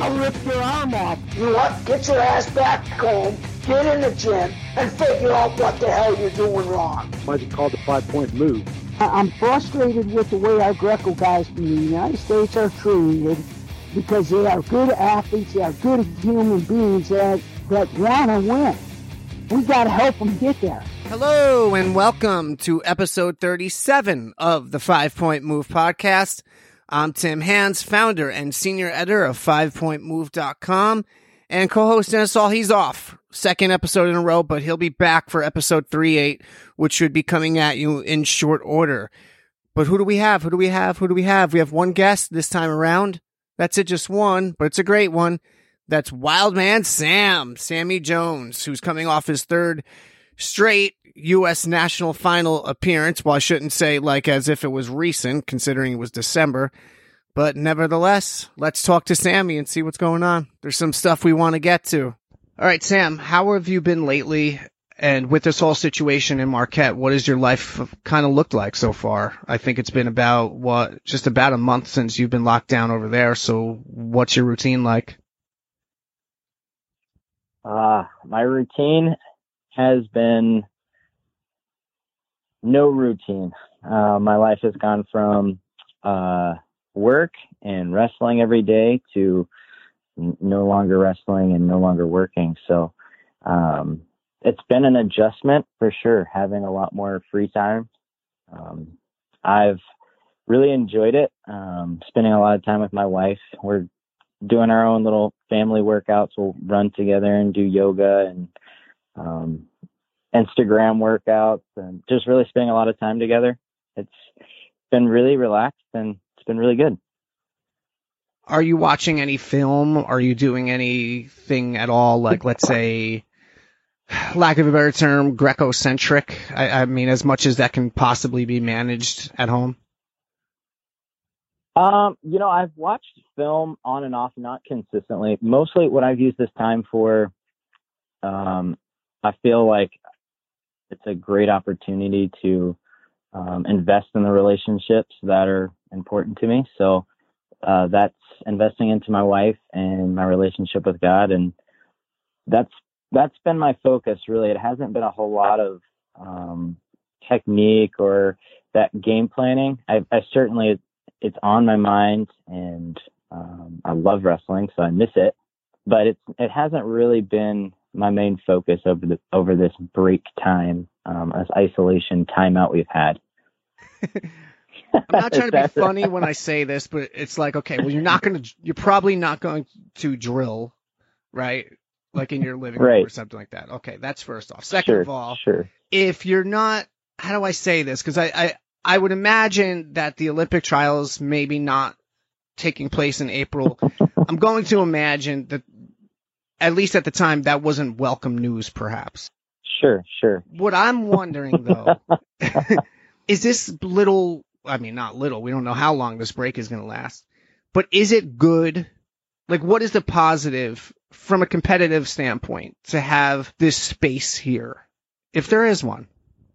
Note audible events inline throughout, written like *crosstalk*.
I'll rip your arm off. You know what? Get your ass back home, get in the gym, and figure out what the hell you're doing wrong. Why is it called the five-point move? I'm frustrated with the way our Greco guys in the United States are treated because they are good athletes, they are good human beings that, that want to win. We got to help them get there. Hello and welcome to episode 37 of the Five Point Move podcast. I'm Tim Hands, founder and senior editor of fivepointmove.com and co-host Dennis Hall. He's off. Second episode in a row, but he'll be back for episode 38, which should be coming at you in short order. But who do we have? Who do we have? Who do we have? We have one guest this time around. That's it, just one, but it's a great one. That's Wildman Sam, Sammy Jones, who's coming off his third straight U.S. national final appearance. Well, I shouldn't say like as if it was recent, considering it was December. But nevertheless, let's talk to Sammy and see what's going on. There's some stuff we want to get to. All right, Sam, how have you been lately? And with this whole situation in Marquette, what has your life kind of looked like so far? I think it's been about what, just about a month since you've been locked down over there. So what's your routine like? Uh, my routine has been no routine. Uh, my life has gone from uh, work and wrestling every day to n- no longer wrestling and no longer working. So um, it's been an adjustment for sure, having a lot more free time. Um, I've really enjoyed it, um, spending a lot of time with my wife. We're doing our own little family workouts. We'll run together and do yoga and um, Instagram workouts and just really spending a lot of time together. It's been really relaxed and it's been really good. Are you watching any film? Are you doing anything at all, like let's say, lack of a better term, Greco-centric? I, I mean, as much as that can possibly be managed at home. Um, you know, I've watched film on and off, not consistently. Mostly, what I've used this time for, um, I feel like it's a great opportunity to um, invest in the relationships that are important to me. So uh, that's investing into my wife and my relationship with God, and that's that's been my focus. Really, it hasn't been a whole lot of um, technique or that game planning. I, I certainly it's on my mind, and um, I love wrestling, so I miss it. But it's it hasn't really been my main focus over the over this break time, um, this isolation timeout we've had. I'm not trying to be *laughs* funny when I say this, but it's like, okay, well, you're not going to, you're probably not going to drill, right? Like in your living room or something like that. Okay, that's first off. Second sure, of all, sure. if you're not, how do I say this? Because I, I, I would imagine that the Olympic trials maybe not taking place in April. I'm going to imagine that, at least at the time, that wasn't welcome news, perhaps. Sure, sure. What I'm wondering *laughs* though, *laughs* is this little, I mean, not little, we don't know how long this break is going to last, but is it good? Like, what is the positive from a competitive standpoint to have this space here? If there is one.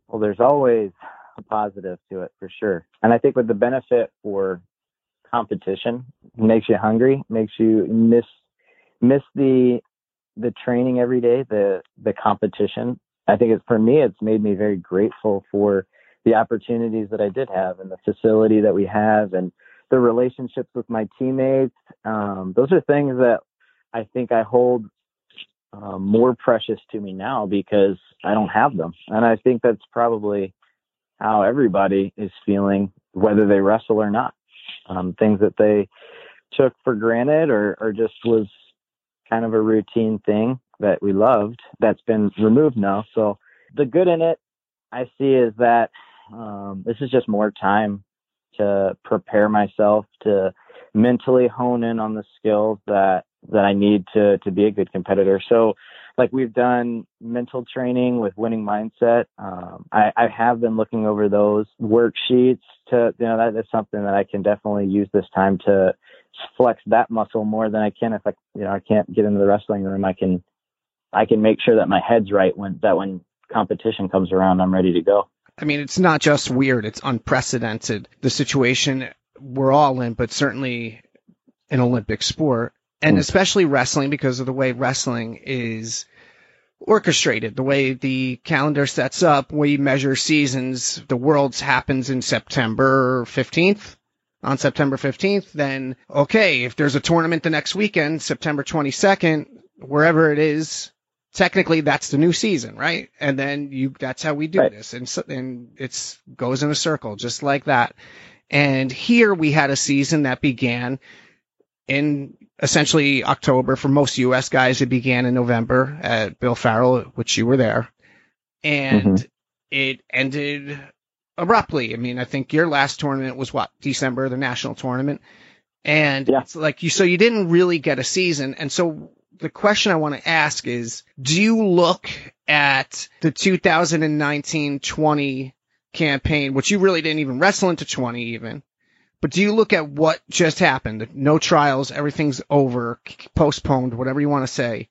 Well, there's always a positive to it for sure. And I think with the benefit for competition, it makes you hungry, makes you miss miss the the training every day, the the competition. I think it's for me it's made me very grateful for the opportunities that I did have and the facility that we have and the relationships with my teammates. Um, those are things that I think I hold um, more precious to me now because I don't have them. And I think that's probably how everybody is feeling, whether they wrestle or not. Um, things that they took for granted or, or just was kind of a routine thing that we loved that's been removed now. So the good in it I see is that um, this is just more time to prepare myself to mentally hone in on the skills that that I need to to be a good competitor. So like we've done mental training with winning mindset. Um, I, I have been looking over those worksheets to, you know, that, that's something that I can definitely use this time to flex that muscle more than I can if I, you know, I can't get into the wrestling room. I can, I can make sure that my head's right when that when competition comes around, I'm ready to go. I mean, it's not just weird, it's unprecedented. The situation we're all in, but certainly an Olympic sport. and Mm. especially wrestling because of the way wrestling is orchestrated, the way the calendar sets up, we measure seasons. The Worlds happens in September 15th. On September 15th, then okay, if there's a tournament the next weekend, September 22nd, wherever it is, technically that's the new season, right? And then you, that's how we do Right. this. And so, and it's goes in a circle just like that. And here we had a season that began in essentially October. For most U.S. guys, it began in November at Bill Farrell, which you were there. And mm-hmm. it ended abruptly. I mean, I think your last tournament was what, December, the national tournament. And Yeah. it's like you, so you didn't really get a season. And so the question I want to ask is, do you look at the 2019-20 campaign, which you really didn't even wrestle into 20 even, but do you look at what just happened? No trials, everything's over, postponed, whatever you want to say,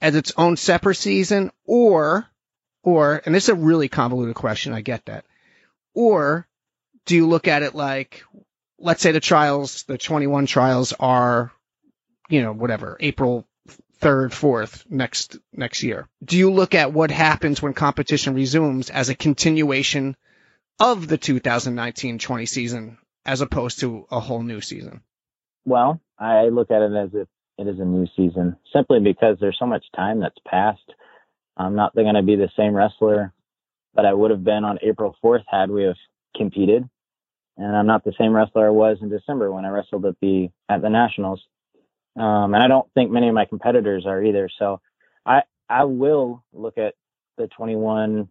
as its own separate season, or, or, and this is a really convoluted question, I get that, or do you look at it like, let's say the trials, the 21 trials are, you know, whatever, April third, fourth next next year. Do you look at what happens when competition resumes as a continuation of the 2019-20 season as opposed to a whole new season? Well, I look at it as if it is a new season simply because there's so much time that's passed. I'm not going to be the same wrestler that I would have been on April 4th had we have competed. And I'm not the same wrestler I was in December when I wrestled at the, at the nationals. Um, and I don't think many of my competitors are either. So I, I will look at the 21,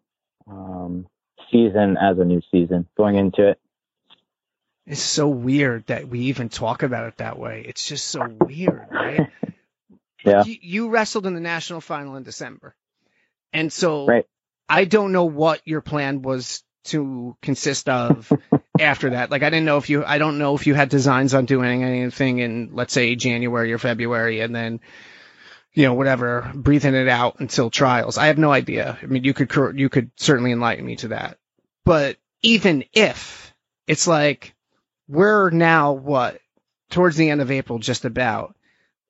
um, season as a new season going into it. It's so weird that we even talk about it that way. It's just so weird, right? *laughs* Yeah. You, you wrestled in the national final in December. And so Right. I don't know what your plan was to consist of *laughs* after that. Like I didn't know if you I don't know if you had designs on doing anything in let's say January or February and then you know whatever breathing it out until trials. I have no idea. I mean you could you could certainly enlighten me to that. But even if it's like we're now what towards the end of April just about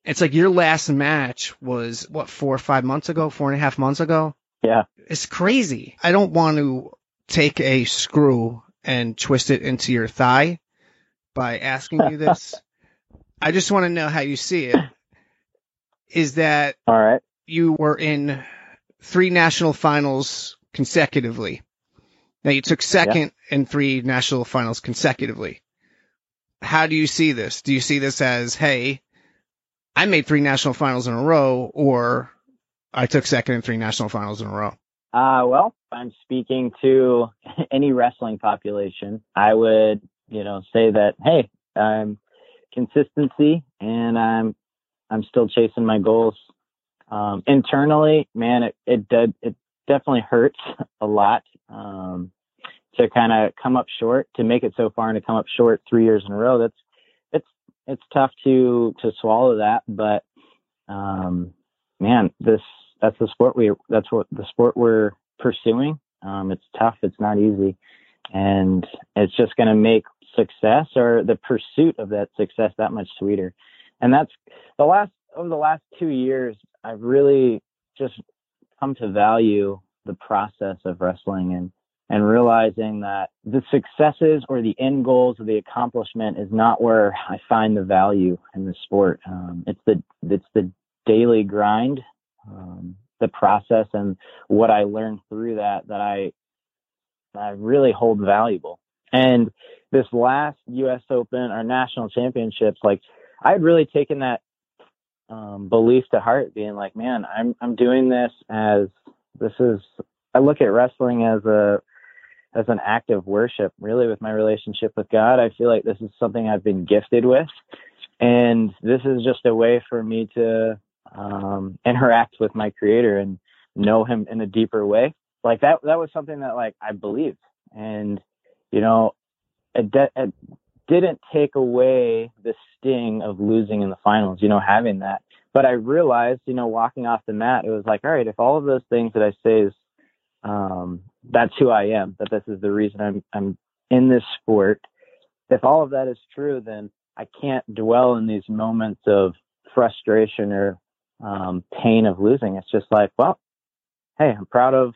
it's like your last match was what four or five months ago, four and a half months ago. Yeah. It's crazy. I don't want to take a screw and twist it into your thigh by asking you *laughs* this. I just want to know how you see it. Is that All right. you were in three national finals consecutively. Now you took second in three national finals consecutively. How do you see this? Do you see this as, hey, I made three national finals in a row, or I took second in three national finals in a row? Uh, well, I'm speaking to *laughs* any wrestling population, I would, you know, say that, hey, I'm consistency and I'm, I'm still chasing my goals. Um, internally, man, it, it did, it definitely hurts a lot, um, to kind of come up short, to make it so far and to come up short three years in a row. That's, it's, it's tough to, to swallow that, but, um, man, this, that's the sport we that's what the sport we're pursuing. Um, it's tough. It's not easy, and it's just going to make success or the pursuit of that success that much sweeter. And that's the last over the last two years. I've really just come to value the process of wrestling and and realizing that the successes or the end goals or the accomplishment is not where I find the value in the sport. Um, it's the it's the daily grind um, the process and what I learned through that that I I really hold valuable. And this last U.S. Open or national championships, like I had really taken that um, belief to heart, being like, man, I'm I'm doing this as this is. I look at wrestling as a as an act of worship, really, with my relationship with God. I feel like this is something I've been gifted with, and this is just a way for me to um, interact with my creator and know him in a deeper way. Like that, that was something that like I believed. And, you know, it, de- it didn't take away the sting of losing in the finals, you know, having that. But I realized, you know, walking off the mat, it was like, all right, if all of those things that I say is, um, that's who I am, that this is the reason I'm, I'm in this sport. If all of that is true, then I can't dwell in these moments of frustration or um, pain of losing. It's just like, well, hey, I'm proud of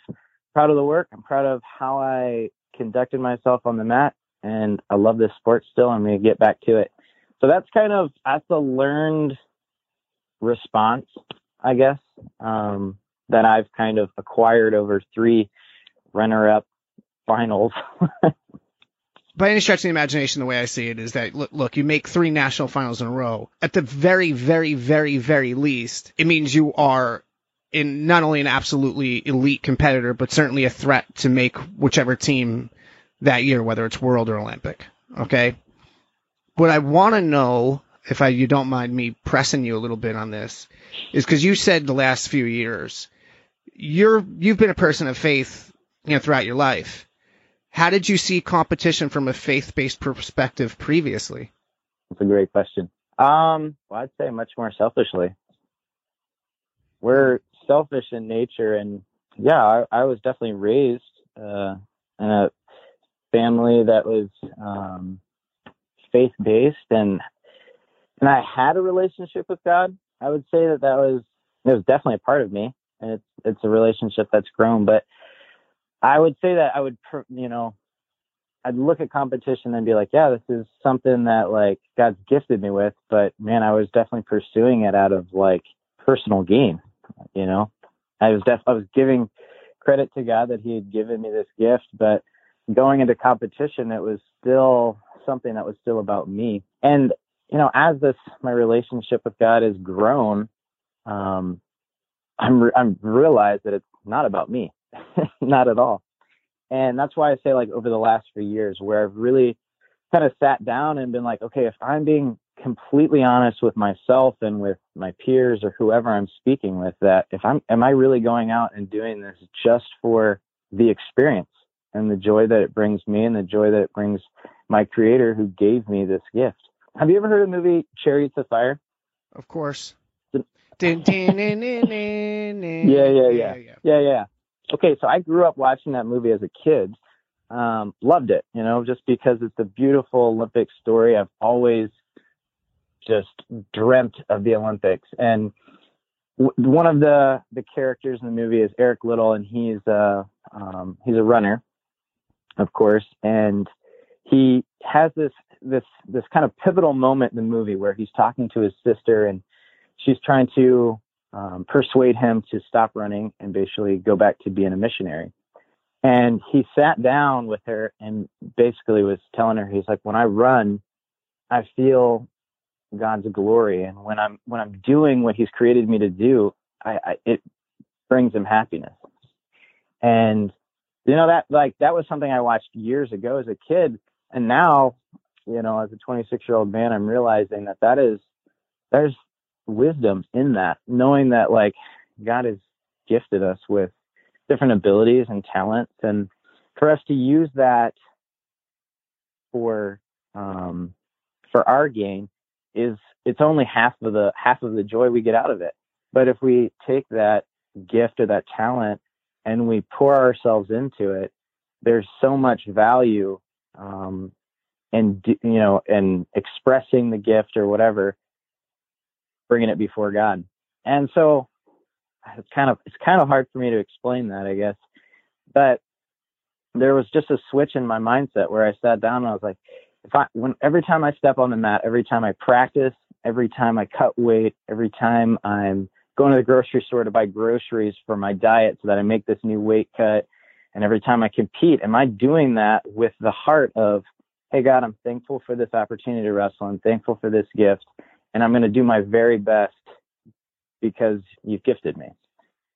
proud of the work. I'm proud of how I conducted myself on the mat, and I love this sport still. I'm going to get back to it. So that's kind of that's a learned response, I guess, um, that I've kind of acquired over three runner-up finals. *laughs* by any stretch of the imagination, the way I see it is that look, look, you make three national finals in a row. At the very, very, very, very least, it means you are in not only an absolutely elite competitor, but certainly a threat to make whichever team that year, whether it's world or Olympic. Okay. What I want to know, if I, you don't mind me pressing you a little bit on this, is because you said the last few years, you're, you've been a person of faith, you know, throughout your life how did you see competition from a faith-based perspective previously? That's a great question. Um, well, I'd say much more selfishly. We're selfish in nature, and yeah, I, I was definitely raised uh, in a family that was um, faith-based, and and I had a relationship with God. I would say that that was it was definitely a part of me, and it's it's a relationship that's grown, but I would say that I would, you know, I'd look at competition and be like, yeah, this is something that like God's gifted me with, but man, I was definitely pursuing it out of like personal gain. You know, I was def I was giving credit to God that He had given me this gift, but going into competition, it was still something that was still about me. And you know, as this my relationship with God has grown, um, I'm I'm realized that it's not about me. *laughs* not at all. And that's why I say like over the last few years where I've really kind of sat down and been like, okay, if I'm being completely honest with myself and with my peers or whoever I'm speaking with, that if I'm, am I really going out and doing this just for the experience and the joy that it brings me and the joy that it brings my creator who gave me this gift? Have you ever heard of the movie Chariots of Fire? Of course. *laughs* yeah, yeah, yeah, yeah, yeah okay, so I grew up watching that movie as a kid. Um, loved it, you know, just because it's a beautiful Olympic story. I've always just dreamt of the Olympics. And w- one of the the characters in the movie is Eric Liddell, and he's a um, he's a runner, of course, and he has this this this kind of pivotal moment in the movie where he's talking to his sister and she's trying to um, persuade him to stop running and basically go back to being a missionary. And he sat down with her and basically was telling her, he's like, when I run, I feel God's glory. And when I'm, when I'm doing what he's created me to do, I, I it brings him happiness. And, you know, that, like, that was something I watched years ago as a kid. And now, you know, as a 26 year old man, I'm realizing that that is, there's wisdom in that, knowing that like God has gifted us with different abilities and talents, and for us to use that for um, for our gain is it's only half of the half of the joy we get out of it. But if we take that gift or that talent and we pour ourselves into it, there's so much value um, in you know in expressing the gift or whatever bringing it before God. And so it's kind of it's kind of hard for me to explain that, I guess. But there was just a switch in my mindset where I sat down and I was like, if I when every time I step on the mat, every time I practice, every time I cut weight, every time I'm going to the grocery store to buy groceries for my diet so that I make this new weight cut, and every time I compete, am I doing that with the heart of, hey God, I'm thankful for this opportunity to wrestle. I'm thankful for this gift and I'm going to do my very best because you've gifted me.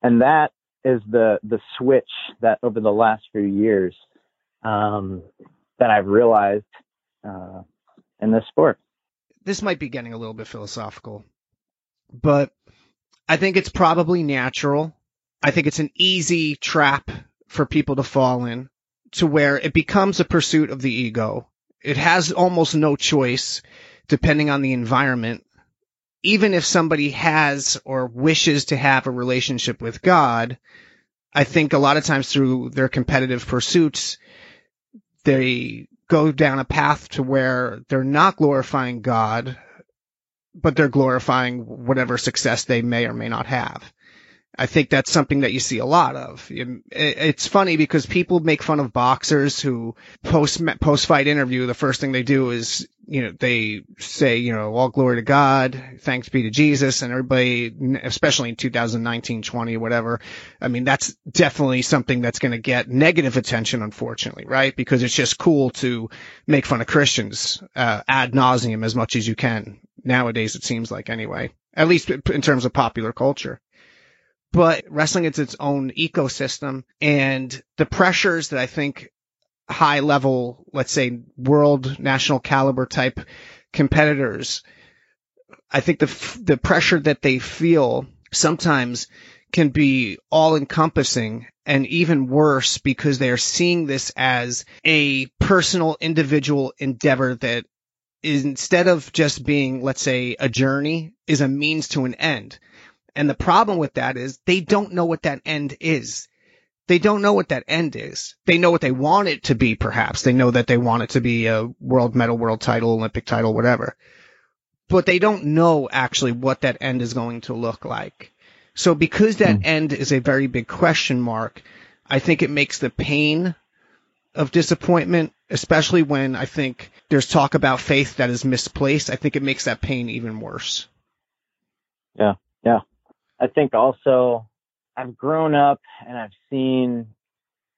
And that is the the switch that over the last few years um, that I've realized uh, in this sport. This might be getting a little bit philosophical, but I think it's probably natural. I think it's an easy trap for people to fall in to where it becomes a pursuit of the ego. It has almost no choice depending on the environment even if somebody has or wishes to have a relationship with God, I think a lot of times through their competitive pursuits, they go down a path to where they're not glorifying God but they're glorifying whatever success they may or may not have. I think that's something that you see a lot of. It's funny because people make fun of boxers who post post fight interview. The first thing they do is, you know, they say, you know, all glory to God, thanks be to Jesus, and everybody, especially in 2019, 20, whatever. I mean, that's definitely something that's going to get negative attention, unfortunately, right? Because it's just cool to make fun of Christians uh, ad nauseum as much as you can nowadays. It seems like anyway, at least in terms of popular culture but wrestling is its own ecosystem and the pressures that I think high level, let's say world national caliber type competitors, I think the, the pressure that they feel sometimes can be all encompassing and even worse because they are seeing this as a personal individual endeavor that is instead of just being, let's say, a journey is a means to an end. And the problem with that is they don't know what that end is. They don't know what that end is. They know what they want it to be, perhaps. They know that they want it to be a world medal, world title, Olympic title, whatever. But they don't know actually what that end is going to look like. So because that mm. end is a very big question mark, I think it makes the pain of disappointment, especially when I think there's talk about faith that is misplaced. I think it makes that pain even worse. Yeah, yeah. I think also I've grown up and I've seen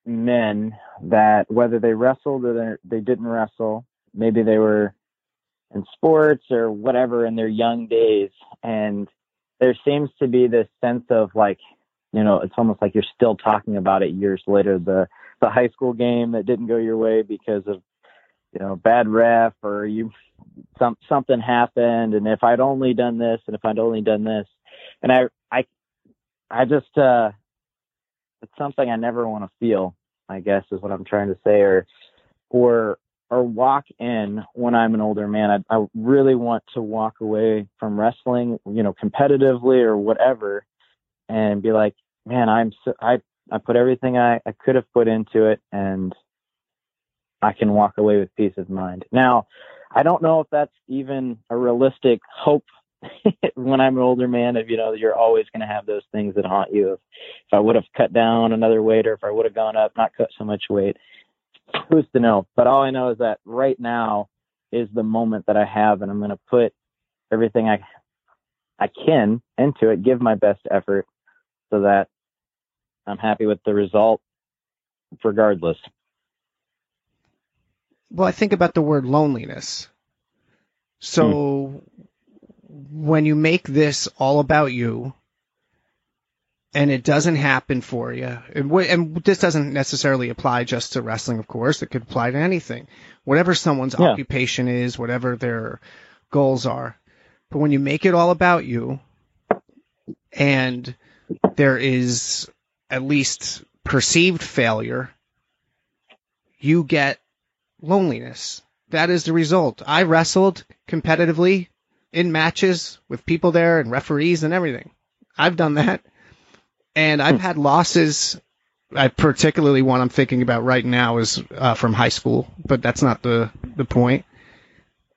men that whether they wrestled or they didn't wrestle, maybe they were in sports or whatever in their young days, and there seems to be this sense of like, you know, it's almost like you're still talking about it years later. The the high school game that didn't go your way because of you know bad ref or you some something happened, and if I'd only done this and if I'd only done this, and I I I just uh it's something I never want to feel, I guess is what I'm trying to say or or or walk in when I'm an older man. I I really want to walk away from wrestling, you know, competitively or whatever and be like, man, I'm so I I put everything I, I could have put into it and I can walk away with peace of mind. Now, I don't know if that's even a realistic hope *laughs* when I'm an older man, if you know, you're always going to have those things that haunt you. If, if I would have cut down another weight, or if I would have gone up, not cut so much weight, who's to know? But all I know is that right now is the moment that I have, and I'm going to put everything I I can into it, give my best effort, so that I'm happy with the result, regardless. Well, I think about the word loneliness. So, hmm when you make this all about you and it doesn't happen for you, and, and, this doesn't necessarily apply just to wrestling, of course, it could apply to anything, whatever someone's yeah. occupation is, whatever their goals are. But when you make it all about you and there is at least perceived failure, you get loneliness. That is the result. I wrestled competitively in matches with people there and referees and everything. I've done that. And I've had losses. I particularly one I'm thinking about right now is uh, from high school, but that's not the the point.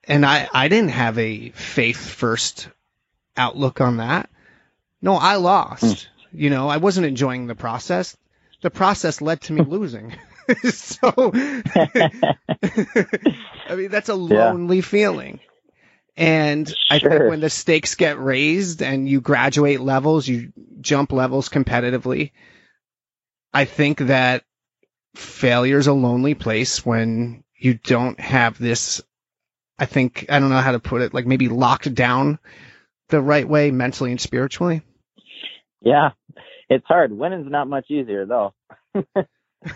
And I I didn't have a faith first outlook on that. No, I lost. Mm. You know, I wasn't enjoying the process. The process led to me *laughs* losing. *laughs* so *laughs* I mean that's a lonely yeah. feeling. And I think when the stakes get raised and you graduate levels, you jump levels competitively. I think that failure is a lonely place when you don't have this. I think, I don't know how to put it, like maybe locked down the right way mentally and spiritually. Yeah, it's hard. Winning's not much easier though. *laughs*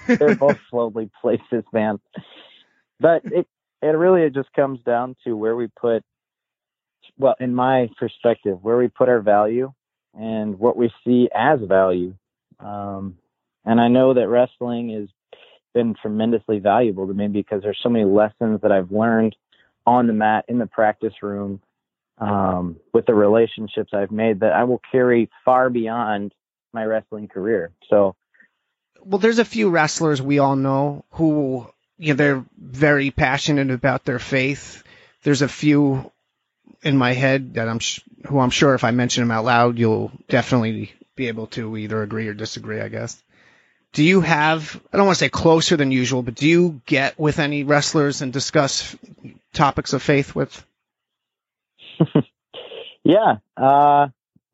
They're both *laughs* lonely places, man. But it, it really just comes down to where we put well, in my perspective, where we put our value and what we see as value. Um, and I know that wrestling has been tremendously valuable to me because there's so many lessons that I've learned on the mat, in the practice room, um, with the relationships I've made that I will carry far beyond my wrestling career. So, well, there's a few wrestlers we all know who you know they're very passionate about their faith. There's a few in my head that I'm sh- who I'm sure if I mention them out loud, you'll definitely be able to either agree or disagree. I guess. Do you have? I don't want to say closer than usual, but do you get with any wrestlers and discuss topics of faith with? *laughs* yeah, uh,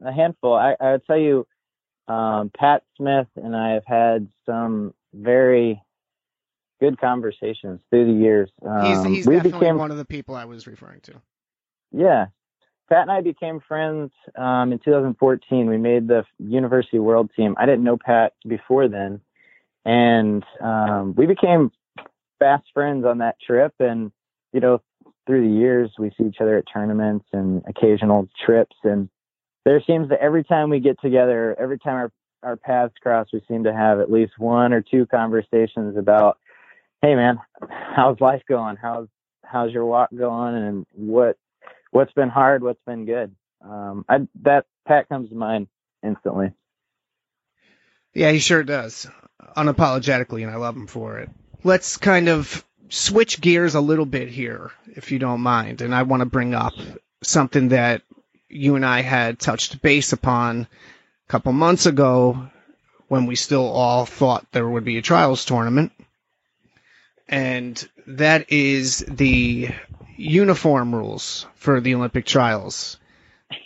a handful. I, I would tell you, um, Pat Smith and I have had some very good conversations through the years. Um, he's he's definitely became, one of the people I was referring to. Yeah. Pat and I became friends um, in 2014. We made the University World Team. I didn't know Pat before then, and um, we became fast friends on that trip. And you know, through the years, we see each other at tournaments and occasional trips. And there seems that every time we get together, every time our our paths cross, we seem to have at least one or two conversations about, "Hey, man, how's life going? How's how's your walk going? And what what's been hard? What's been good?" Um, I, that Pat comes to mind instantly. Yeah, he sure does, unapologetically, and I love him for it. Let's kind of switch gears a little bit here, if you don't mind, and I want to bring up something that you and I had touched base upon a couple months ago when we still all thought there would be a trials tournament. And that is the uniform rules for the Olympic trials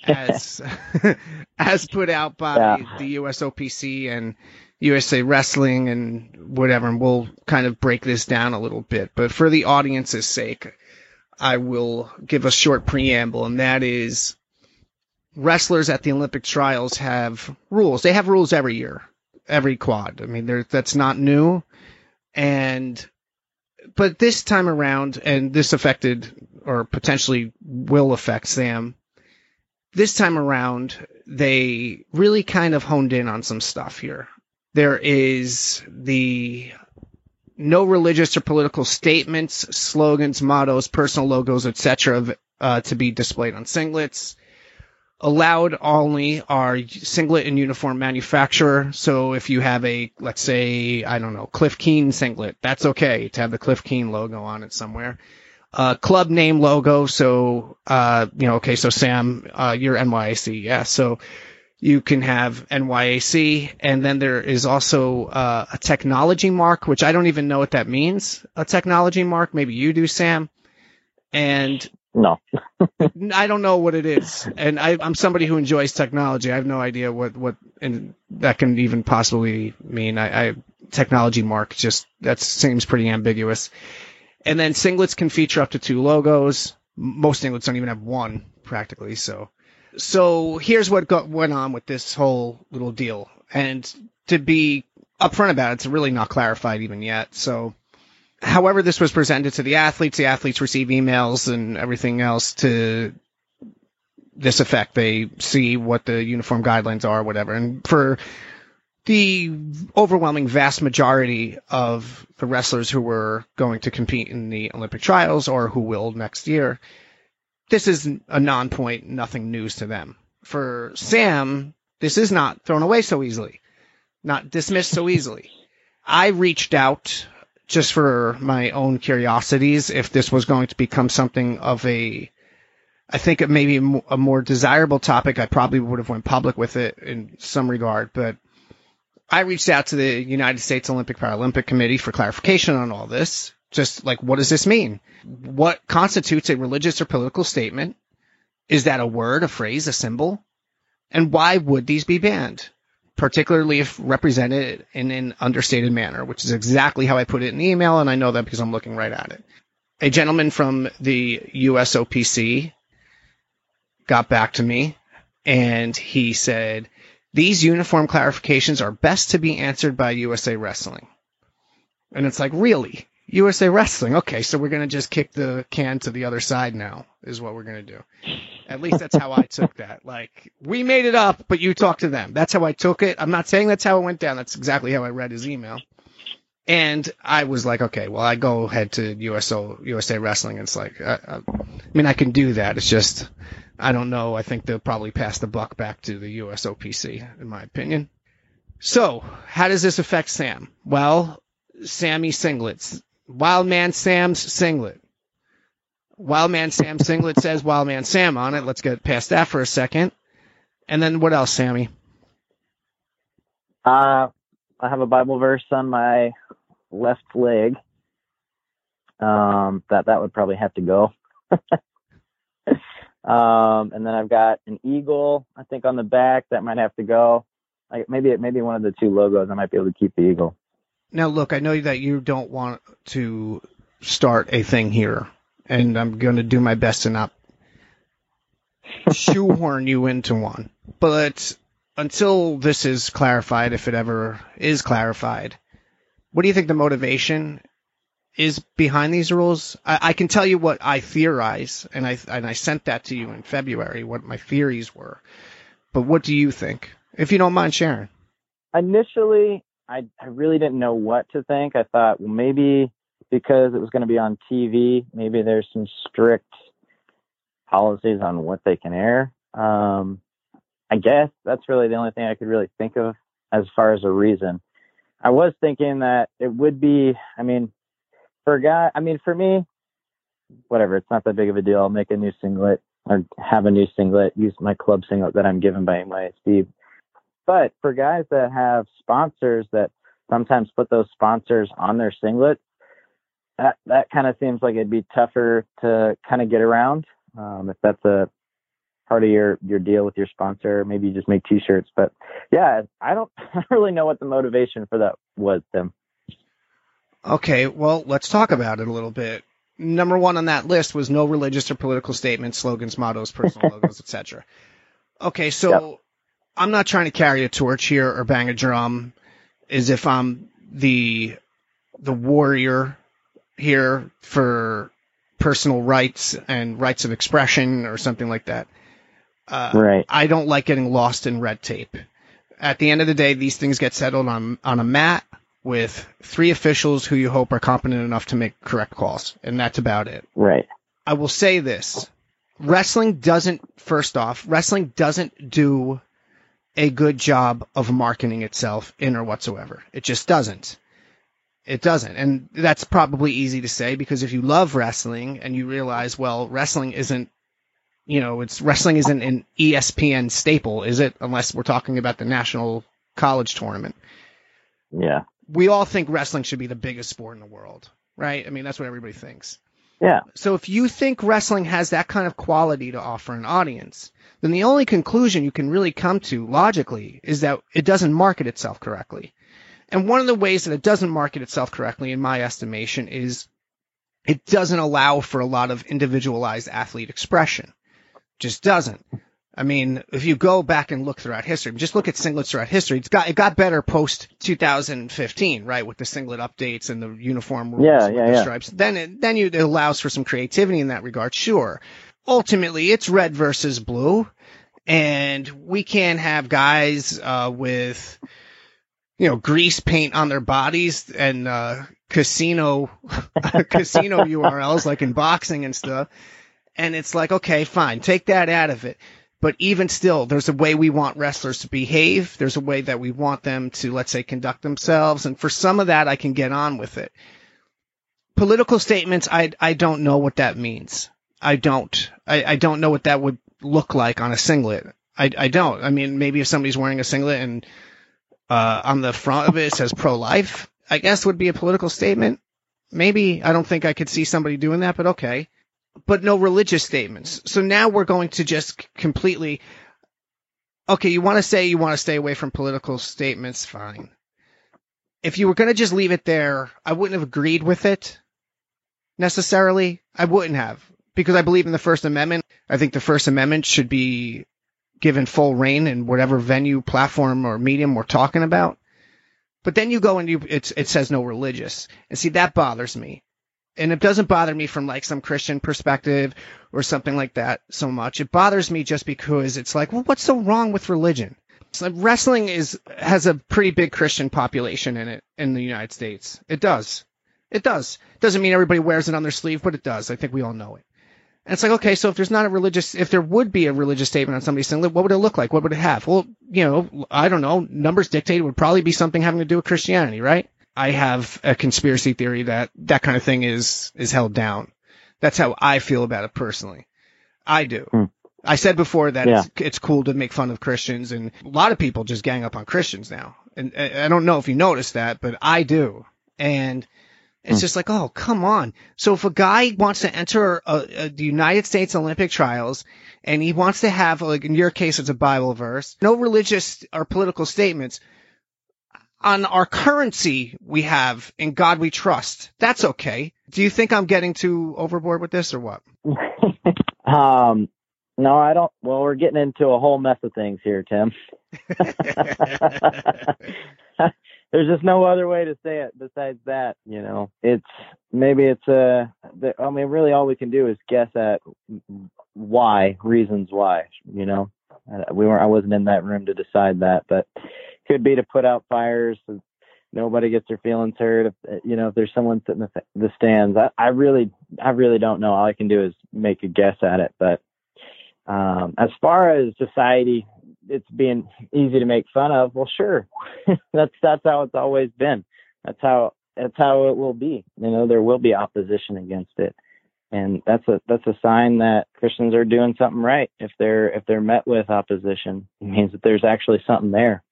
as *laughs* as put out by Yeah. the USOPC and USA Wrestling and whatever, and we'll kind of break this down a little bit. But for the audience's sake, I will give a short preamble, and that is wrestlers at the Olympic trials have rules. They have rules every year, every quad. I mean, that's not new. And, but this time around, and this affected or potentially will affect Sam, this time around, they really kind of honed in on some stuff here. There is the no religious or political statements, slogans, mottos, personal logos, etc., uh, to be displayed on singlets. Allowed only are singlet and uniform manufacturer. So if you have a, let's say, I don't know, Cliff Keen singlet, that's okay to have the Cliff Keen logo on it somewhere. Uh, club name logo. So, uh, you know, okay, so Sam, uh, you're NYAC. Yeah. So you can have NYAC. And then there is also, uh, a technology mark, which I don't even know what that means. A technology mark. Maybe you do, Sam. And No. I don't know what it is, and I, I'm somebody who enjoys technology. I have no idea what what and that can even possibly mean. I, I technology mark just that seems pretty ambiguous. And then singlets can feature up to two logos. Most singlets don't even have one practically. So, so here's what got, went on with this whole little deal. And to be upfront about it, it's really not clarified even yet. So however this was presented to the athletes, the athletes receive emails and everything else to this effect. They see what the uniform guidelines are, whatever. And for the overwhelming vast majority of the wrestlers who were going to compete in the Olympic trials or who will next year, this is a non-point, nothing news to them. For Sam, this is not thrown away so easily, not dismissed so easily. I reached out just for my own curiosities if this was going to become something of a I think it may be a more desirable topic. I probably would have went public with it in some regard, but I reached out to the United States Olympic Paralympic Committee for clarification on all this. Just like, what does this mean? What constitutes a religious or political statement? Is that a word, a phrase, a symbol? And why would these be banned? Particularly if represented in an understated manner, which is exactly how I put it in the email, and I know that because I'm looking right at it. A gentleman from the USOPC got back to me, and he said, These uniform clarifications are best to be answered by USA Wrestling. And it's like, really? USA Wrestling? Okay, so we're going to just kick the can to the other side now, is what we're going to do. At least that's how I took that. Like, we made it up, but you talk to them. That's how I took it. I'm not saying that's how it went down. That's exactly how I read his email. And I was like, okay, well, I go ahead to USO, USA Wrestling. And it's like, I, I, I mean, I can do that. It's just, I don't know. I think they'll probably pass the buck back to the USOPC, in my opinion. So, how does this affect Sam? Well, Sammy singlets. Wild Man Sam's singlet. Wildman Sam singlet says Wildman Sam on it. Let's get past that for a second. And then what else, Sammy? Uh, I have a Bible verse on my left leg. Um, that that would probably have to go. *laughs* um, and then I've got an eagle, I think, on the back that might have to go. Like maybe maybe one of the two logos, I might be able to keep the eagle. Now, look, I know that you don't want to start a thing here, and I'm going to do my best to not shoehorn you into one. But until this is clarified, if it ever is clarified, what do you think the motivation is behind these rules? I, I can tell you what I theorize, and I and I sent that to you in February. What my theories were, but what do you think? If you don't mind sharing. Initially, I I really didn't know what to think. I thought, well, maybe because it was going to be on TV, maybe there's some strict policies on what they can air. Um, I guess that's really the only thing I could really think of as far as a reason. I was thinking that it would be, I mean, for a guy, I mean, for me, whatever, it's not that big of a deal. I'll make a new singlet or have a new singlet, use my club singlet that I'm given by Steve. But for guys that have sponsors that sometimes put those sponsors on their singlet, that that kind of seems like it'd be tougher to kind of get around. Um, if that's a part of your your deal with your sponsor, maybe you just make T-shirts. But yeah, I don't, *laughs* I don't really know what the motivation for that was, Tim. Okay, well, let's talk about it a little bit. Number one on that list was no religious or political statements, slogans, mottos, personal *laughs* logos, etc. Okay, so yep. I'm not trying to carry a torch here or bang a drum as if I'm the the warrior here for personal rights and rights of expression or something like that. Uh, right. I don't like getting lost in red tape. At the end of the day, these things get settled on on a mat with three officials who you hope are competent enough to make correct calls, and that's about it. Right. I will say this: wrestling doesn't. First off, wrestling doesn't do a good job of marketing itself in or whatsoever. It just doesn't. It doesn't. And that's probably easy to say because if you love wrestling and you realize, well, wrestling isn't, you know, it's wrestling isn't an ESPN staple, is it? Unless we're talking about the national college tournament. Yeah. We all think wrestling should be the biggest sport in the world, right? I mean, that's what everybody thinks. Yeah. So if you think wrestling has that kind of quality to offer an audience, then the only conclusion you can really come to logically is that it doesn't market itself correctly. And one of the ways that it doesn't market itself correctly, in my estimation, is it doesn't allow for a lot of individualized athlete expression. Just doesn't. I mean, if you go back and look throughout history, just look at singlets throughout history. It's got it got better post 2015, right, with the singlet updates and the uniform rules yeah, yeah, the yeah. stripes. Then it, then you, it allows for some creativity in that regard, sure. Ultimately, it's red versus blue, and we can't have guys uh, with you know grease paint on their bodies and uh, casino *laughs* casino URLs like in boxing and stuff. And it's like, okay, fine, take that out of it. But even still, there's a way we want wrestlers to behave. There's a way that we want them to, let's say, conduct themselves. And for some of that, I can get on with it. Political statements, I, I don't know what that means. I don't. I, I don't know what that would look like on a singlet. I, I don't. I mean, maybe if somebody's wearing a singlet and uh, on the front of it, it says pro-life, I guess would be a political statement. Maybe. I don't think I could see somebody doing that, but okay but no religious statements. So now we're going to just completely. Okay, you want to say you want to stay away from political statements, fine. If you were going to just leave it there, I wouldn't have agreed with it necessarily. I wouldn't have because I believe in the First Amendment. I think the First Amendment should be given full reign in whatever venue, platform, or medium we're talking about. But then you go and you it, says no religious, and see that bothers me and it doesn't bother me from like some Christian perspective or something like that so much. It bothers me just because it's like, well, what's so wrong with religion? So wrestling is has a pretty big Christian population in it in the United States. It does. It does. Doesn't mean everybody wears it on their sleeve, but it does. I think we all know it. And it's like, okay, so if there's not a religious, if there would be a religious statement on somebody's singlet, what would it look like? What would it have? Well, you know, I don't know. Numbers dictated would probably be something having to do with Christianity, right? I have a conspiracy theory that that kind of thing is is held down. That's how I feel about it personally. I do. Hmm. I said before that Yeah. it's, it's cool to make fun of Christians, and a lot of people just gang up on Christians now. And I I don't know if you noticed that, but I do. And it's Hmm. just like, oh, come on. So if a guy wants to enter a, a, the United States Olympic trials and he wants to have, like in your case, it's a Bible verse, no religious or political statements, on our currency we have in God we trust. That's okay. Do you think I'm getting too overboard with this or what? *laughs* um, no, I don't. Well, we're getting into a whole mess of things here, Tim. *laughs* *laughs* There's just no other way to say it besides that. You know, it's maybe it's a. the- I mean, really, all we can do is guess at why, reasons why. You know, Uh, we weren't. I wasn't in that room to decide that, but could be to put out fires. So nobody gets their feelings hurt. If you know, if there's someone sitting in the, the stands, I, I really, I really don't know. All I can do is make a guess at it, but um, as far as society, it's being easy to make fun of. Well, sure, *laughs* that's that's how it's always been. That's how that's how it will be. You know, there will be opposition against it, and that's a that's a sign that Christians are doing something right. If they're if they're met with opposition, it means that there's actually something there.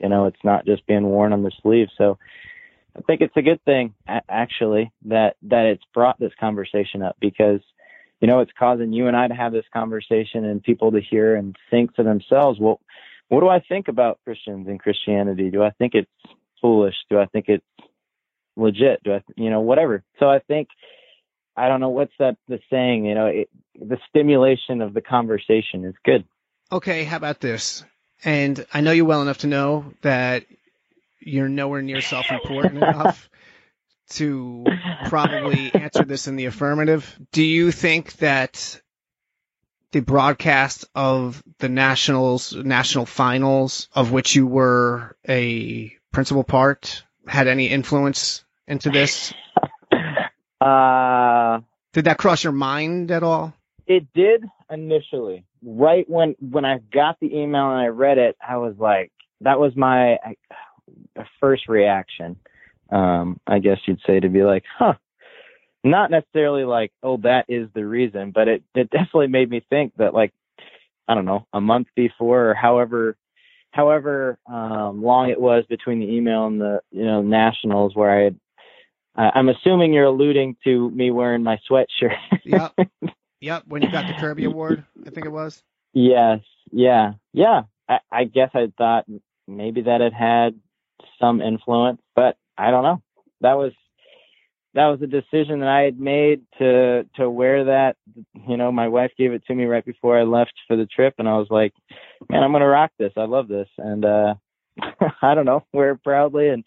You know, it's not just being worn on the sleeve. So. I think it's a good thing, actually, that that it's brought this conversation up because you know, it's causing you and I to have this conversation and people to hear and think to themselves, well, what do I think about Christians and Christianity? Do I think it's foolish? Do I think it's legit? Do I, you know, whatever. So I think, I don't know what's that the saying, you know, it, the stimulation of the conversation is good. Okay, how about this? And I know you well enough to know that you're nowhere near self-important *laughs* enough to probably answer this in the affirmative. Do you think that the broadcast of the nationals, national finals, of which you were a principal part, had any influence into this? Uh, Did that cross your mind at all? it did initially. Right when when I got the email and I read it, I was like, that was my first reaction. Um, I guess you'd say to be like, huh. Not necessarily like, oh, that is the reason, but it it definitely made me think that like, I don't know, a month before or however however um, long it was between the email and the you know nationals where I had. Uh, I'm assuming you're alluding to me wearing my sweatshirt. Yep. *laughs* Yep. When you got the Kirby Award, I think it was. Yes. Yeah. Yeah. I, I guess I thought maybe that it had some influence, but I don't know. That was that was a decision that I had made to to wear that. You know, my wife gave it to me right before I left for the trip, and I was like, "Man, I'm gonna rock this. I love this." And uh *laughs* I don't know, wear it proudly, and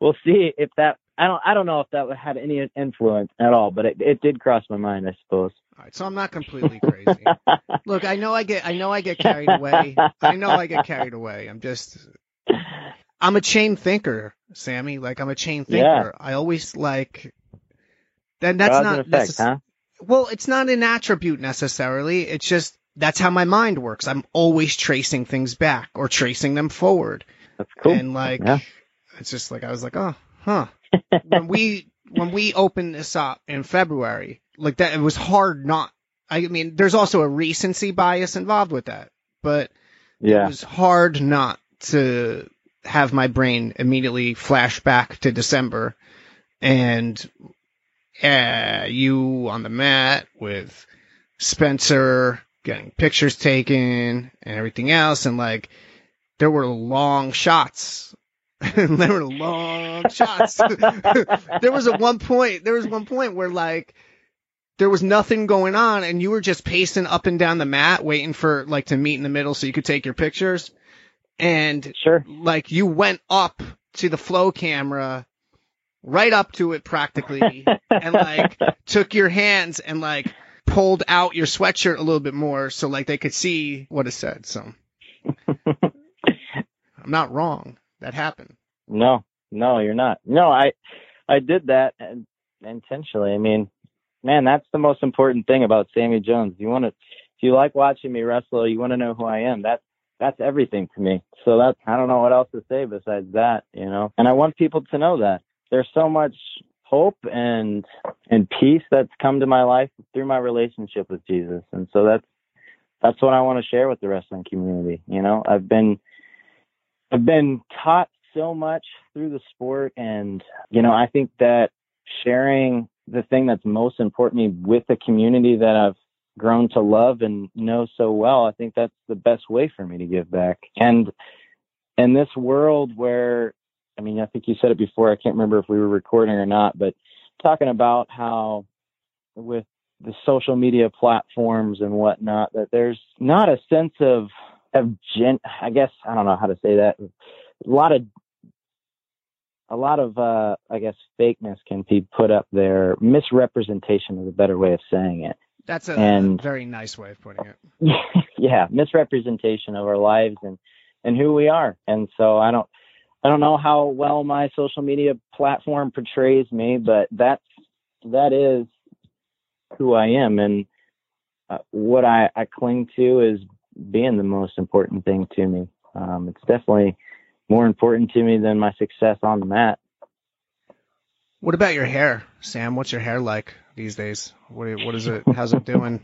we'll see if that. I don't. I don't know if that had any influence at all, but it, it did cross my mind, I suppose. All right. So I'm not completely crazy. *laughs* Look, I know I get I know I get carried away. I know I get carried away. I'm just I'm a chain thinker, Sammy. Like I'm a chain thinker. I always like then that's Cause not effect, necess- huh? well, it's not an attribute necessarily. It's just that's how my mind works. I'm always tracing things back or tracing them forward. That's cool. And like Yeah. it's just like I was like, oh, huh. when we *laughs* when we opened this up in February, like that, it was hard not. I mean, there's also a recency bias involved with that, but yeah. it was hard not to have my brain immediately flash back to December and uh, you on the mat with Spencer getting pictures taken and everything else, and like there were long shots. *laughs* there were long shots. *laughs* there was a one point. There was one point where like there was nothing going on, and you were just pacing up and down the mat, waiting for like to meet in the middle so you could take your pictures. And Sure. like you went up to the flow camera, right up to it practically, *laughs* and like took your hands and like pulled out your sweatshirt a little bit more so like they could see what it said. So *laughs* I'm not wrong. That happened. No, no, you're not. No, I, I did that intentionally. I mean, man, that's the most important thing about Sammy Jones. You want to, if you like watching me wrestle, you want to know who I am. That's that's everything to me. So that's I don't know what else to say besides that, you know. And I want people to know that there's so much hope and and peace that's come to my life through my relationship with Jesus. And so that's that's what I want to share with the wrestling community. You know, I've been I've been taught so much through the sport and you know, I think that sharing the thing that's most important to me with the community that I've grown to love and know so well, I think that's the best way for me to give back. And in this world where I mean, I think you said it before, I can't remember if we were recording or not, but talking about how with the social media platforms and whatnot, that there's not a sense of of gen I guess I don't know how to say that. A lot of a lot of uh I guess fakeness can be put up there. Misrepresentation is a better way of saying it. That's a And- very nice way of putting it. *laughs* yeah, misrepresentation of our lives and and who we are. And so I don't I don't know how well my social media platform portrays me, but that's that is who I am and uh, what I, I cling to is being the most important thing to me. Um, it's definitely more important to me than my success on the mat. What about your hair, Sam? What's your hair like these days? What what is it? How's it doing?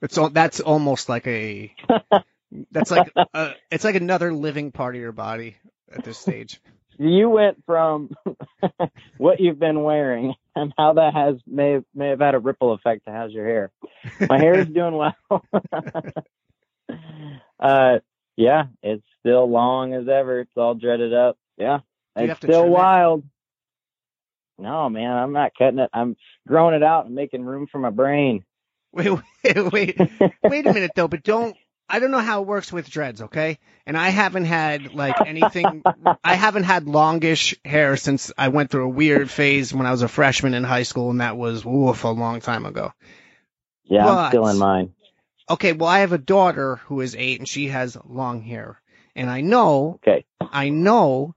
It's all that's almost like a *laughs* that's like a, it's like another living part of your body at this stage. you went from *laughs* what you've been wearing and how that has may may have had a ripple effect to how's your hair. My hair is doing well. *laughs* uh, yeah, it's still long as ever. It's all dreaded up. Yeah, it's still wild. it? No, man, I'm not cutting it. I'm growing it out and making room for my brain. *laughs* Wait, wait, wait, wait a minute though. But don't. I don't know how it works with dreads, okay? And I haven't had like anything. I haven't had longish hair since I went through a weird phase when I was a freshman in high school, and that was oof a long time ago. Yeah, But- I'm still in mine. Okay, well, I have a daughter who is eight, and she has long hair, and I know Okay. I know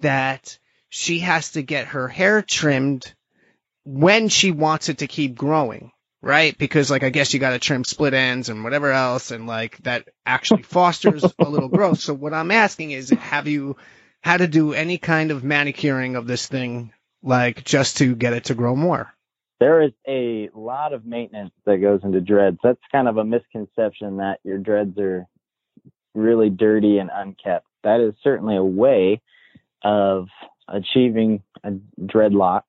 that she has to get her hair trimmed when she wants it to keep growing, right? Because like I guess you got to trim split ends and whatever else, and like that actually fosters a little *laughs* growth. So what I'm asking is, have you had to do any kind of manicuring of this thing, like just to get it to grow more? there is a lot of maintenance that goes into dreads. That's kind of a misconception that your dreads are really dirty and unkept. That is certainly a way of achieving dreadlocks.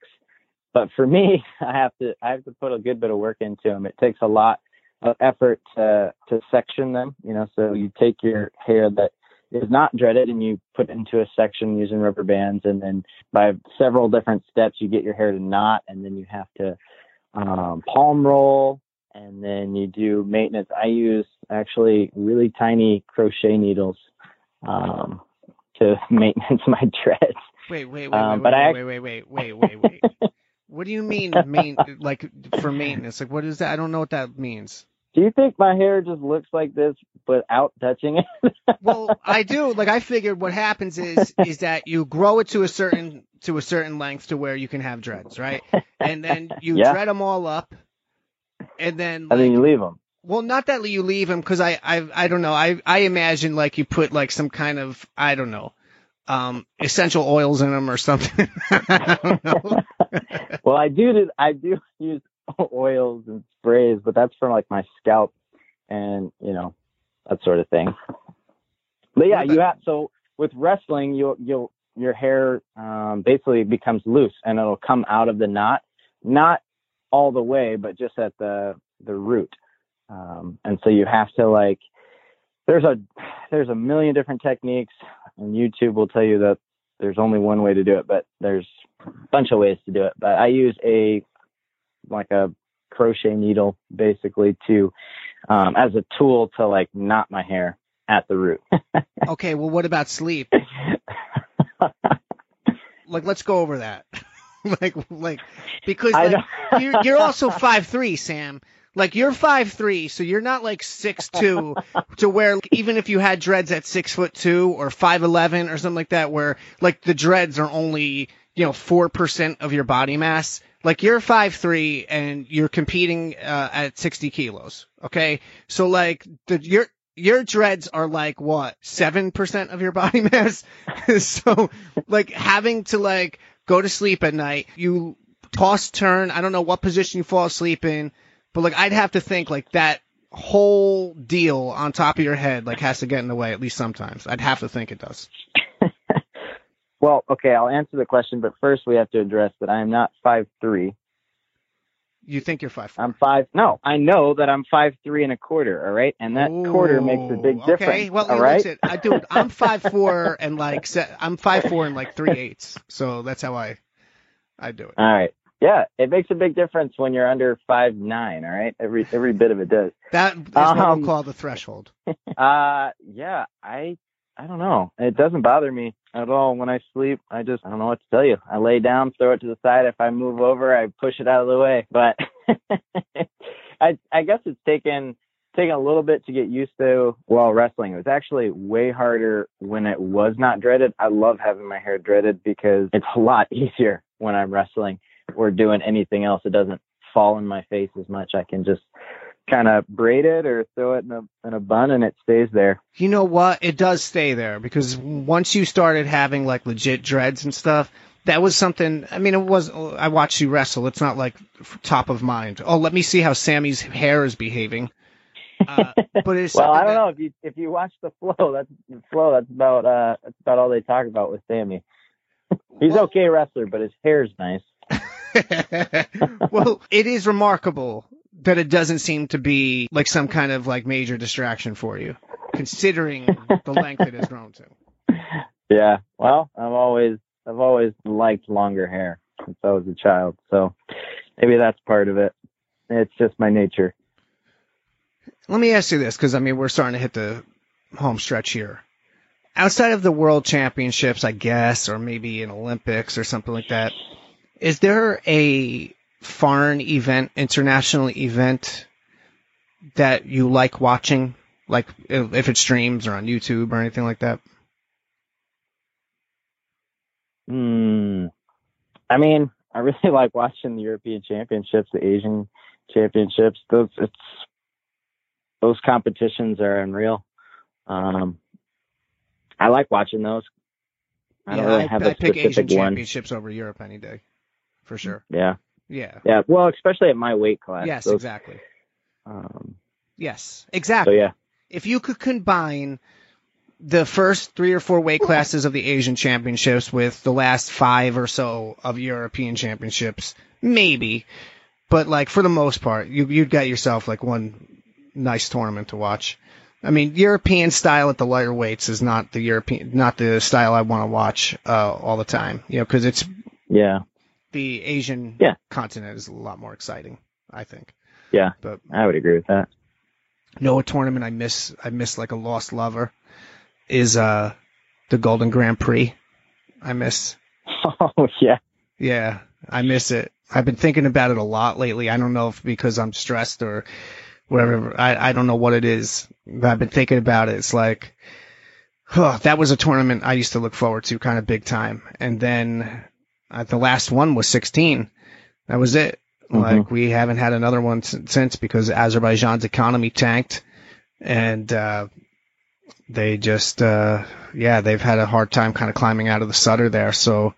But for me, *laughs* I have to I have to put a good bit of work into them. It takes a lot of effort to to section them. You know, so you take your hair that is not dreaded and you put it into a section using rubber bands, and then by several different steps, you get your hair to knot, and then you have to um, palm roll, and then you do maintenance. I use actually really tiny crochet needles um, to *laughs* maintenance my *laughs* dreads. Wait, wait, wait, Um, wait, but wait, I wait, wait, wait, *laughs* wait, wait, wait. What do you mean, main, like for maintenance? Like, what is that? I don't know what that means. Do you think my hair just looks like this without touching it? *laughs* Well, I do. Like, I figured what happens is is that you grow it to a certain to a certain length to where you can have dreads, right? And then *laughs* you Yeah. dread them all up, and then and then you leave them. well, not that you leave them because I, I I don't know. I I imagine like you put like some kind of I don't know, um, essential oils in them or something. *laughs* I *laughs* well, I do. I do *laughs* use oils and sprays, but that's for like my scalp and you know that sort of thing. But yeah, you have so with wrestling, you'll you'll your hair um, basically becomes loose and it'll come out of the knot, not all the way, but just at the the root. Um, and so you have to like there's a there's a million different techniques, and YouTube will tell you that there's only one way to do it, but there's a bunch of ways to do it. But I use a like a crochet needle basically to um, as a tool to like knot my hair at the root. *laughs* Okay, well, what about sleep? Like, let's go over that. *laughs* like, like, because like, you're you're also five three, Sam. Like you're five three, so you're not like six two *laughs* to where even if you had dreads at six foot two or five eleven or something like that, where like the dreads are only you know four percent of your body mass. Like you're five three and you're competing uh, at sixty kilos. Okay, so like the your your dreads are like what seven percent of your body *laughs* mass. *laughs* so like having to like go to sleep at night, you toss turn. I don't know what position you fall asleep in, but like I'd have to think like that whole deal on top of your head like has to get in the way at least sometimes. I'd have to think it does. *laughs* Well, okay, I'll answer the question, but first we have to address that I am not five three. You think you're five? Four. I'm five. No, I know that I'm five three and a quarter. All right, and that quarter makes a big difference. Okay, well, all right. listen, I do. I'm five four and like I'm five four and like three eighths. So that's how I I do it. All right. Yeah, it makes a big difference when you're under five nine. All right, every every bit of it does. That is what Um, we'll call the threshold. *laughs* Uh, yeah, I I don't know. It doesn't bother me at all when I sleep. I just I don't know what to tell you. I lay down, throw it to the side. If I move over, I push it out of the way. But *laughs* I I guess it's taken taken a little bit to get used to while wrestling. It was actually way harder when it was not dreaded. I love having my hair dreaded because it's a lot *laughs* easier when I'm wrestling or doing anything else. It doesn't fall in my face as much. I can just kind of braid it or throw it in a in a bun and it stays there. You know what? It does stay there because once you started having like legit dreads and stuff, that was something. I mean, it was. I watched you wrestle. It's not like top of mind. Oh, let me see how Sammy's hair is behaving. Uh, *laughs* but it's Well, I don't that- know if you if you watch the flow. That's the flow. That's about uh that's about all they talk about with Sammy. He's Well- okay wrestler, but his hair's nice. *laughs* well, it is remarkable that it doesn't seem to be like some kind of like major distraction for you, considering the length it has grown to. Yeah. Well, I've always I've always liked longer hair since I was a child, so maybe that's part of it. It's just my nature. Let me ask you this, because I mean we're starting to hit the home stretch here. Outside of the World Championships, I guess, or maybe an Olympics or something like that, is there a foreign event, international event that you like watching? Like if if it streams or on YouTube or anything like that? Hmm. I mean, I really *laughs* like watching the European Championships, the Asian Championships. Those it's those competitions are unreal. Um, I like watching those. I don't really I, have I a pick Asian specific one. championships over Europe any day, for sure. Yeah, Yeah. yeah. Well, especially at my weight class. Yes, Those, exactly. Um, Yes, so exactly. yeah, If you could combine the first three or four weight classes of the Asian championships with the last five or so of European championships, maybe, but like for the most part, you you'd get yourself like one nice tournament to watch. I mean, European style at the lighter weights is not the European, not the style I want to watch uh, all the time. You know, because it's yeah, the Asian Yeah. continent is a lot more exciting. I think. yeah. But I would agree with that. no tournament I miss I miss like a lost lover is uh the Golden Grand Prix. I miss *laughs* Oh yeah, yeah, I miss it. I've been thinking about it a lot lately. I don't know if because I'm stressed or whatever. I, I don't know what it is. But I've been thinking about it. It's like huh, that was a tournament I used to look forward to kind of big time. And then uh, the last one was 16. That was it. Mhm. Like we haven't had another one since because Azerbaijan's economy tanked and uh they just uh yeah, they've had a hard time kind of climbing out of the Sutter there. So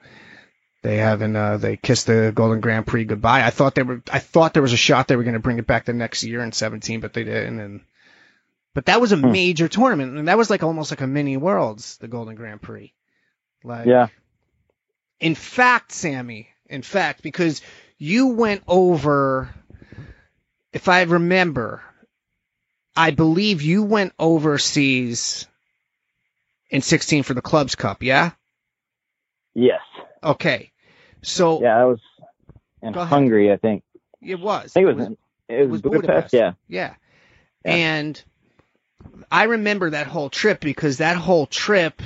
they haven't uh they kissed the Golden Grand Prix goodbye. I thought they were I thought there was a shot they were going to bring it back the next year in 17, but they didn't and but that was a Hmm. major tournament and that was like almost like a mini worlds, the Golden Grand Prix. Like yeah. In fact, Sammy, in fact, because you went over, if I remember, I believe you went overseas in 16 for the Clubs Cup, yeah? Yes. Okay. So Yeah, I was in ahead. Hungary, I think. it was. I think it was, in, it was, was Budapest. Budapest. Yeah. Yeah. Yeah. And I remember that whole trip because that whole trip,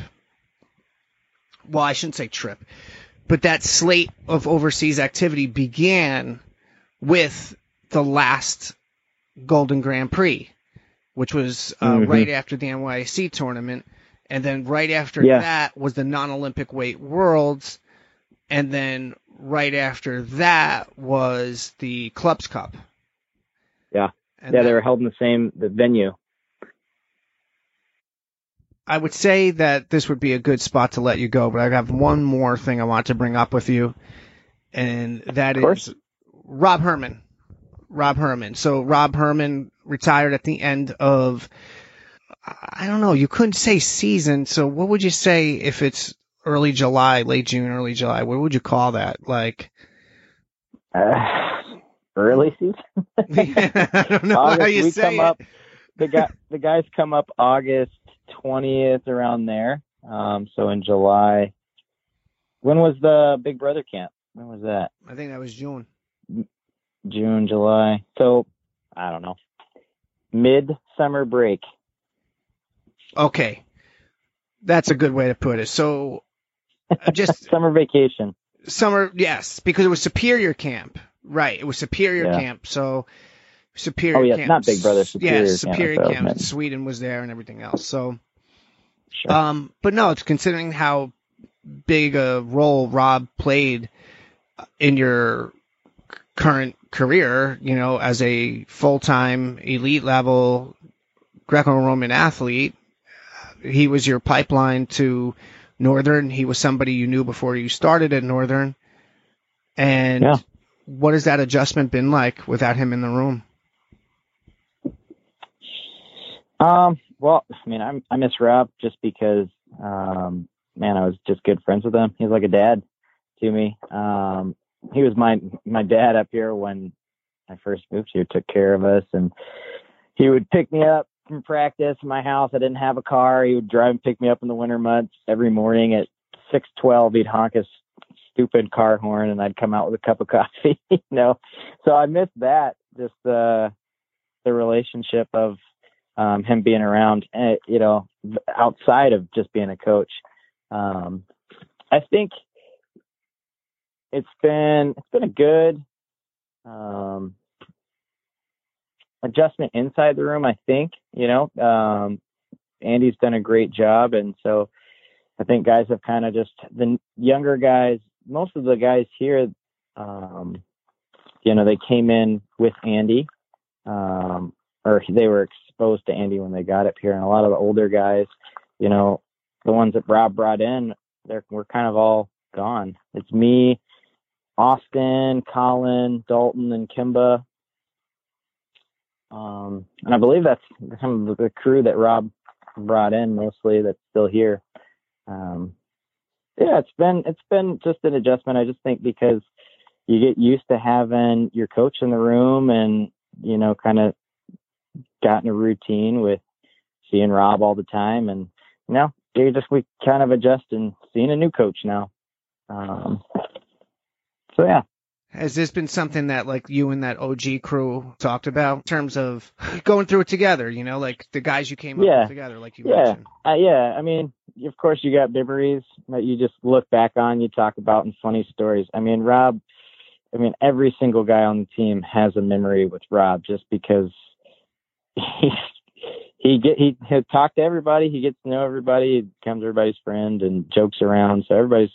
well, I shouldn't say trip, but that slate of overseas activity began with the last Golden Grand Prix, which was uh, Mhm. right after the NYC tournament. And then right after Yeah. that was the non Olympic weight worlds. And then right after that was the Clubs Cup. Yeah. And Yeah, they were held in the same the venue. I would say that this would be a good spot to let you go, but I have one more thing I want to bring up with you. and that is Rob Hermann. Rob Hermann. So Rob Hermann retired at the end of I don't know. You couldn't say season. So what would you say if it's early July, late June, early July? What would you call that? Like Uh, early season. *laughs* I don't know August, how you we say come it. up. The guy, the guys come up August twentieth around there. Um, so in July. When was the Big Brother camp? When was that? I think that was June. June, July. So I don't know. Mid summer break. Okay. That's a good way to put it. So just *laughs* Summer vacation. summer, yes, because it was Superior Camp. Right. It was Superior Yeah. Camp. So Superior Oh, yeah, Camp. not Big Brother, Superior Yeah, Superior that's what I Camp. meant. Sweden was there and everything else. So, Sure. um, but no, it's considering how big a role Rob played in your current career, you know, as a full-time elite level Greco-Roman athlete, he was your pipeline to Northern. He was somebody you knew before you started at Northern. And Yeah. what has that adjustment been like without him in the room? Um, well, I mean, I'm, I miss Rob just because, um, man, I was just good friends with him. He's like a dad to me. Um, he was my, my dad up here when I first moved here, took care of us and he would pick me up from practice in my house. I didn't have a car. He would drive and pick me up in the winter months every morning at 612. He'd honk his stupid car horn and I'd come out with a cup of *laughs* coffee, you know? So I miss that, just, uh, the relationship of, um, him being around, uh, you know, outside of just being a coach. Um, I think it's been it's been a good um, adjustment inside the room. I think you know um, Andy's done a great job, and so I think guys have kind of just the younger guys. Most of the guys here, um, you know, they came in with Andy. Um, or they were exposed to Andy when they got up here. And a lot of the older guys, you know, the ones that Rob brought in, they're we're kind of all gone. It's me, Austin, Colin, Dalton, and Kimba. Um, and I believe that's some of the crew that Rob brought in mostly that's still here. Um, yeah, it's been it's been just an adjustment. I just think because you get used to having your coach in the room and you know kind of gotten a routine with seeing Rob all the time, and you know, you just we kind of adjust and seeing a new coach now. Um, so yeah, Has this been something that like you and that OG crew talked about in terms of going through it together? You know, like the guys you came up with together, like you Yeah. mentioned. uh, yeah. I mean, of course, you got memories that you just look back on, you talk about, and funny stories. I mean, Rob. I mean, every single guy on the team has a memory with Rob, just because he *laughs* he get he he'll talk to everybody, he gets to know everybody, he becomes everybody's friend and jokes around. So everybody's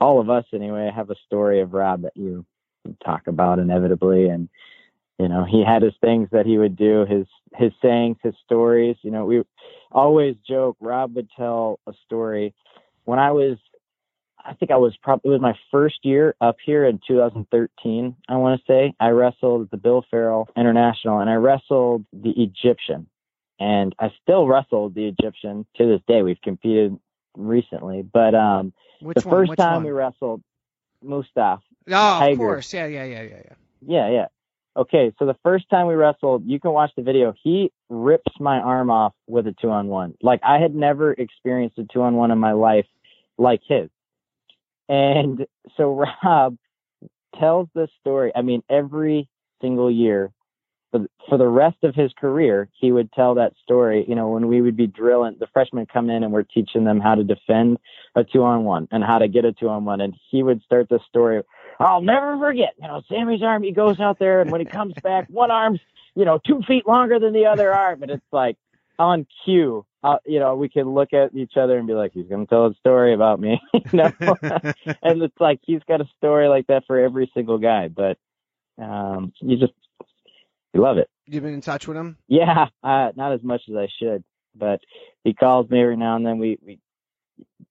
all of us anyway have a story of Rob that you talk about inevitably. And you know he had his things that he would do his his sayings his stories. You know we always joke rob would tell a story. When i was i think i was probably it was my first year up here in 2013 i want to say i wrestled the bill farrell international and i wrestled the egyptian and i still wrestled the egyptian to this day we've competed recently but um Which the one? first Which time one? we wrestled Mustaf oh, of Tiger. course. Yeah, yeah, yeah, yeah, yeah. yeah, yeah. Okay, so the first time we wrestled, you can watch the video. He rips my arm off with a two on one. Like I had never experienced a two on one in my life like his. And so *laughs* Rob tells this story. I mean, every single year for, for the rest of his career, he would tell that story. You know, when we would be drilling, the freshmen come in and we're teaching them how to defend a two on one and how to get a two on one. And he would start the story. I'll never forget, you know, Sammy's arm, he goes out there and when he comes back, one arm's, you know, two feet longer than the other arm. And it's like on cue, uh, you know, we can look at each other and be like, he's going to tell a story about me, *laughs* you know? *laughs* and it's like he's got a story like that for every single guy. But um, you just you love it. You've been in touch with him? Yeah, uh, not as much as I should, but he calls me every now and then. We we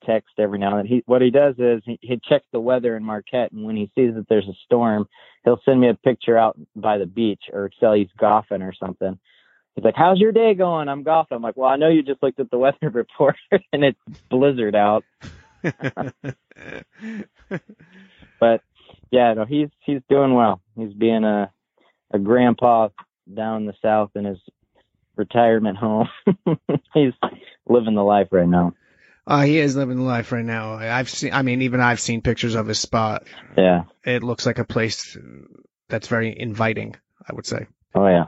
text every now and then. He what he does is he, he checks the weather in Marquette, and when he sees that there's a storm, he'll send me a picture out by the beach or say he's golfing or something. He's like, "How's your day going?" I'm golfing. I'm like, "Well, I know you just looked at the *laughs* weather report *laughs* and it's blizzard out." *laughs* but yeah, no, he's he's doing well. He's being a a grandpa down in the south in his retirement home. he's living the life right now. Uh, he is living the life right now. I've seen, I mean, even I've seen pictures of his spot. Yeah. It looks like a place that's very inviting, I would say. Oh, yeah.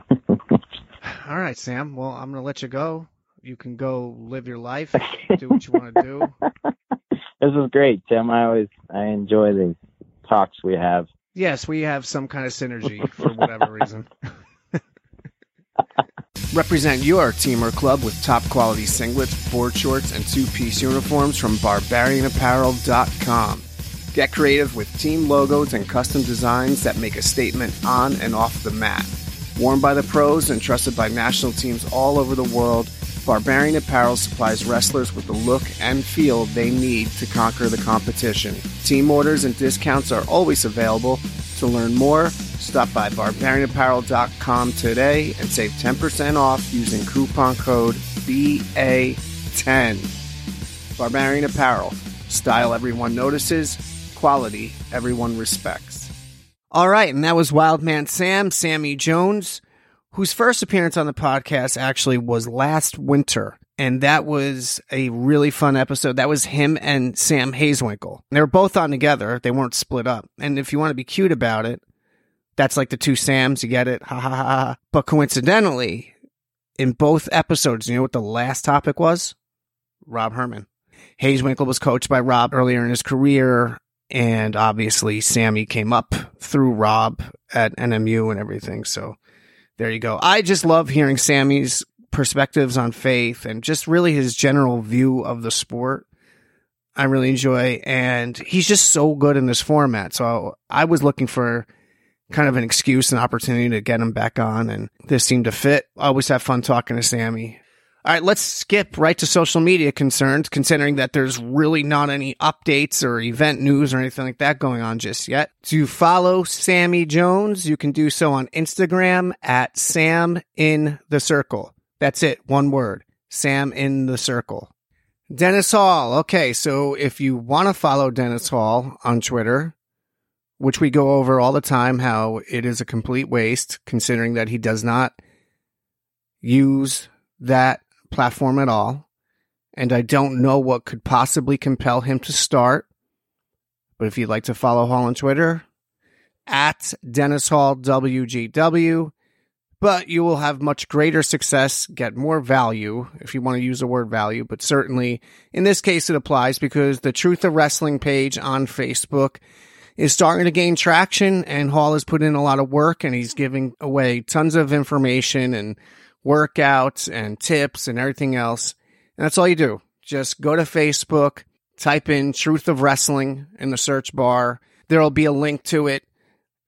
All right, Sam. Well, I'm going to let you go. You can go live your life, *laughs* do what you want to do. This is great, Tim. I always, I enjoy the talks we have. Yes, we have some kind of synergy for whatever reason. *laughs* Represent your team or club with top quality singlets, board shorts, and two piece uniforms from barbarianapparel.com. Get creative with team logos and custom designs that make a statement on and off the mat. Worn by the pros and trusted by national teams all over the world, Barbarian Apparel supplies wrestlers with the look and feel they need to conquer the competition. Team orders and discounts are always available. To learn more, stop by barbarianapparel.com today and save 10% off using coupon code BA10. Barbarian Apparel. Style everyone notices, quality everyone respects. All right, and that was Wildman Sam, Sammy Jones, whose first appearance on the podcast actually was last winter. And that was a really fun episode. That was him and Sam Hazewinkel. They were both on together. They weren't split up. And if you want to be cute about it, that's like the two Sams. You get it? Ha ha ha. ha. But coincidentally, in both episodes, you know what the last topic was? Rob Hermann. Hazewinkel was coached by Rob earlier in his career. And obviously, Sammy came up through Rob at NMU and everything. So there you go. I just love hearing Sammy's perspectives on faith and just really his general view of the sport. I really enjoy, and he's just so good in this format. So I was looking for kind of an excuse, and opportunity to get him back on, and this seemed to fit. I always have fun talking to Sammy. All right, let's skip right to social media concerns, considering that there's really not any updates or event news or anything like that going on just yet. To follow Sammy Jones, you can do so on Instagram at Sam in the Circle. That's it, one word. Sam in the Circle. Dennis Hall. Okay, so if you want to follow Dennis Hall on Twitter, which we go over all the time, how it is a complete waste, considering that he does not use that platform at all. And I don't know what could possibly compel him to start. But if you'd like to follow Hall on Twitter, at Dennis Hall WGW, but you will have much greater success, get more value, if you want to use the word value. But certainly in this case, it applies because the Truth of Wrestling page on Facebook is starting to gain traction and Hall has put in a lot of work and he's giving away tons of information and workouts and tips and everything else. And that's all you do. Just go to Facebook, type in Truth of Wrestling in the search bar. There'll be a link to it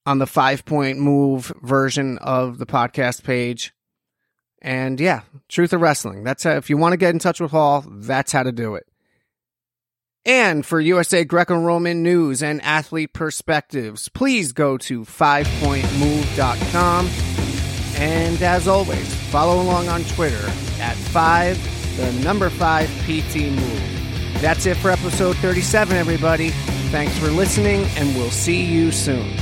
on the five point move version of the podcast page. And yeah, Truth of Wrestling. That's how, if you want to get in touch with Hall, that's how to do it. And for USA Greco Roman news and athlete perspectives, please go to fivepointmove.com. And as always, follow along on Twitter at 5, the number 5 PT Move. That's it for episode 37, everybody. Thanks for listening, and we'll see you soon.